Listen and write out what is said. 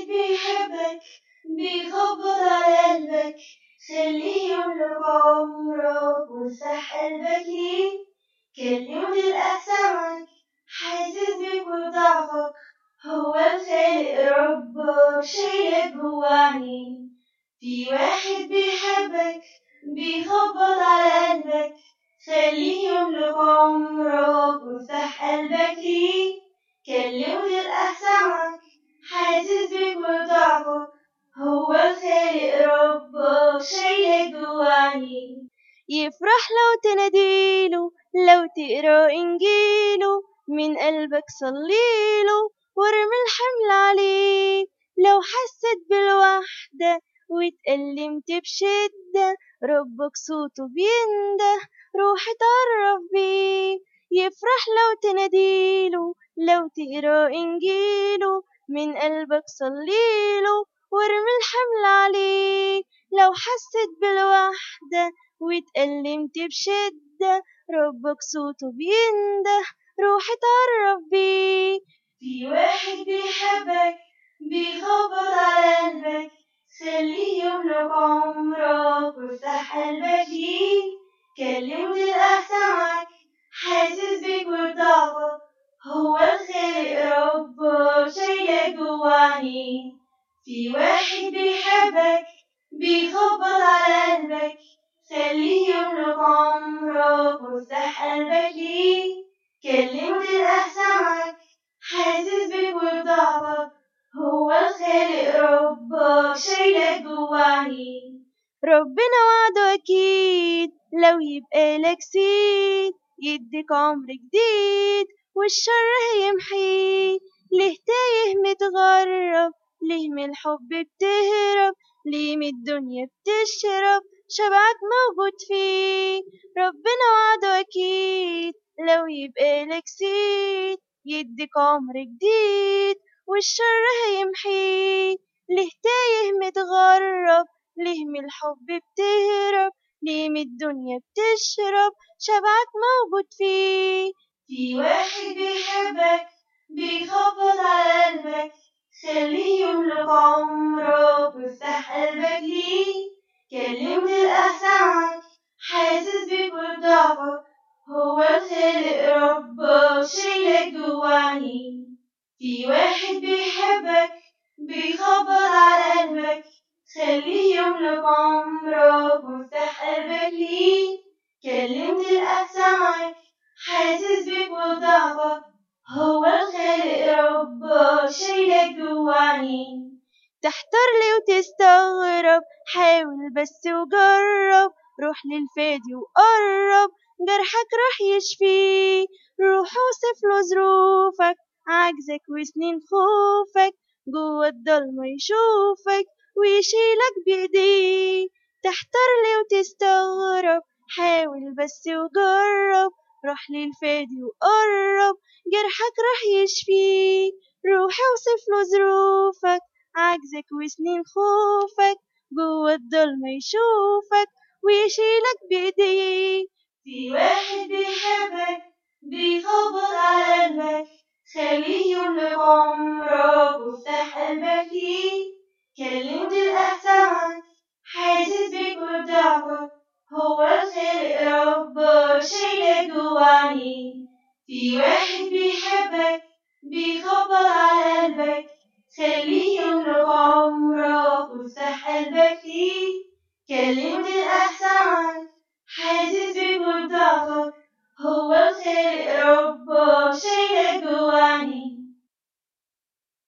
واحد بيحبك بيخبط على قلبك. خليه يملك عمرك وافتح قلبك ليه. كلمه تلقى سمعك حاسس بيك وضعفك هو الخالق ربك شايلك جوا عينيه في واحد بيحبك بيخبط على قلبك. خليه يملك عمرك وافتح قلبك ليه. كلمه سمعك حاسس يفرح لو تناديله لو تقرأ انجيله من قلبك صليله وارمي الحمل عليه لو حسيت بالوحدة واتألمت بشدة ربك صوته بينده روح اتعرف بيه. يفرح لو تناديله لو تقرأ انجيله من قلبك صليله وارمي الحمل عليه لو حسيت بالوحدة واتألمت بشدة ربك صوته بينده روح اتعرف بيه. في واحد بيحبك بيخبط على قلبك خليه يملك عمرك وافتح قلبك ليه. كلمه تلقى سمعك حاسس بيك وضعفك هو الخالق ربك شايلك جوا عينيه في واحد خليه يملك عمرك وافتح قلبك ليه كلمه تلقى سمعك حاسس بيك وضعفك هو الخالق ربك شايلك جوا ربنا وعده أكيد لو يبقى لك سيد يديك عمر جديد والشر هيمحيه ليه تايه متغرب؟ ليه من الحب بتهرب؟ ليه من الدنيا بتشرب؟ شبعك موجود فيه. ربنا وعده أكيد. لو يبقى لك سيد يديك عمر جديد والشر هيمحيه ليه تايه متغرب؟ ليه من الحب بتهرب؟ ليه من الدنيا بتشرب؟ شبعك موجود فيه. في واحد بيحبك بيخبط على قلبك. خليه يملك عمرك وافتح قلبك ليه كلمة تلقى سمعك حاسس بيك وضعفك هو الخالق ربك شايلك جوا عينيه في واحد بيحبك بيخبط على قلبك. خليه يملك عمرك وافتح قلبك ليه. كلمة تلقى سمعك حاسس بيك وضعفك هو الخالق ربك شايلك جوا عينيه تحتار ليه وتستغرب حاول بس وجرب روح للفادي وقرب جرحك راح يشفيه روح وصف له ظروفك عجزك وسنين خوفك جوا الضلمة يشوفك ويشيلك بإيديه تحتار ليه وتستغرب حاول بس وجرب روح للفادي وقرب جرحك راح يشفيه روح اوصف له ظروفك عجزك وسنين خوفك جوا الضلمة يشوفك ويشيلك بإيديه في واحد بيحبك بيخبط على قلبك. خليه يملك عمرك وافتح قلبك ليه تلقى سمعك حاسس بيك وضعفك هو الخالق ربك شايلك جوا عينيه في واحد كلمني الأحسن.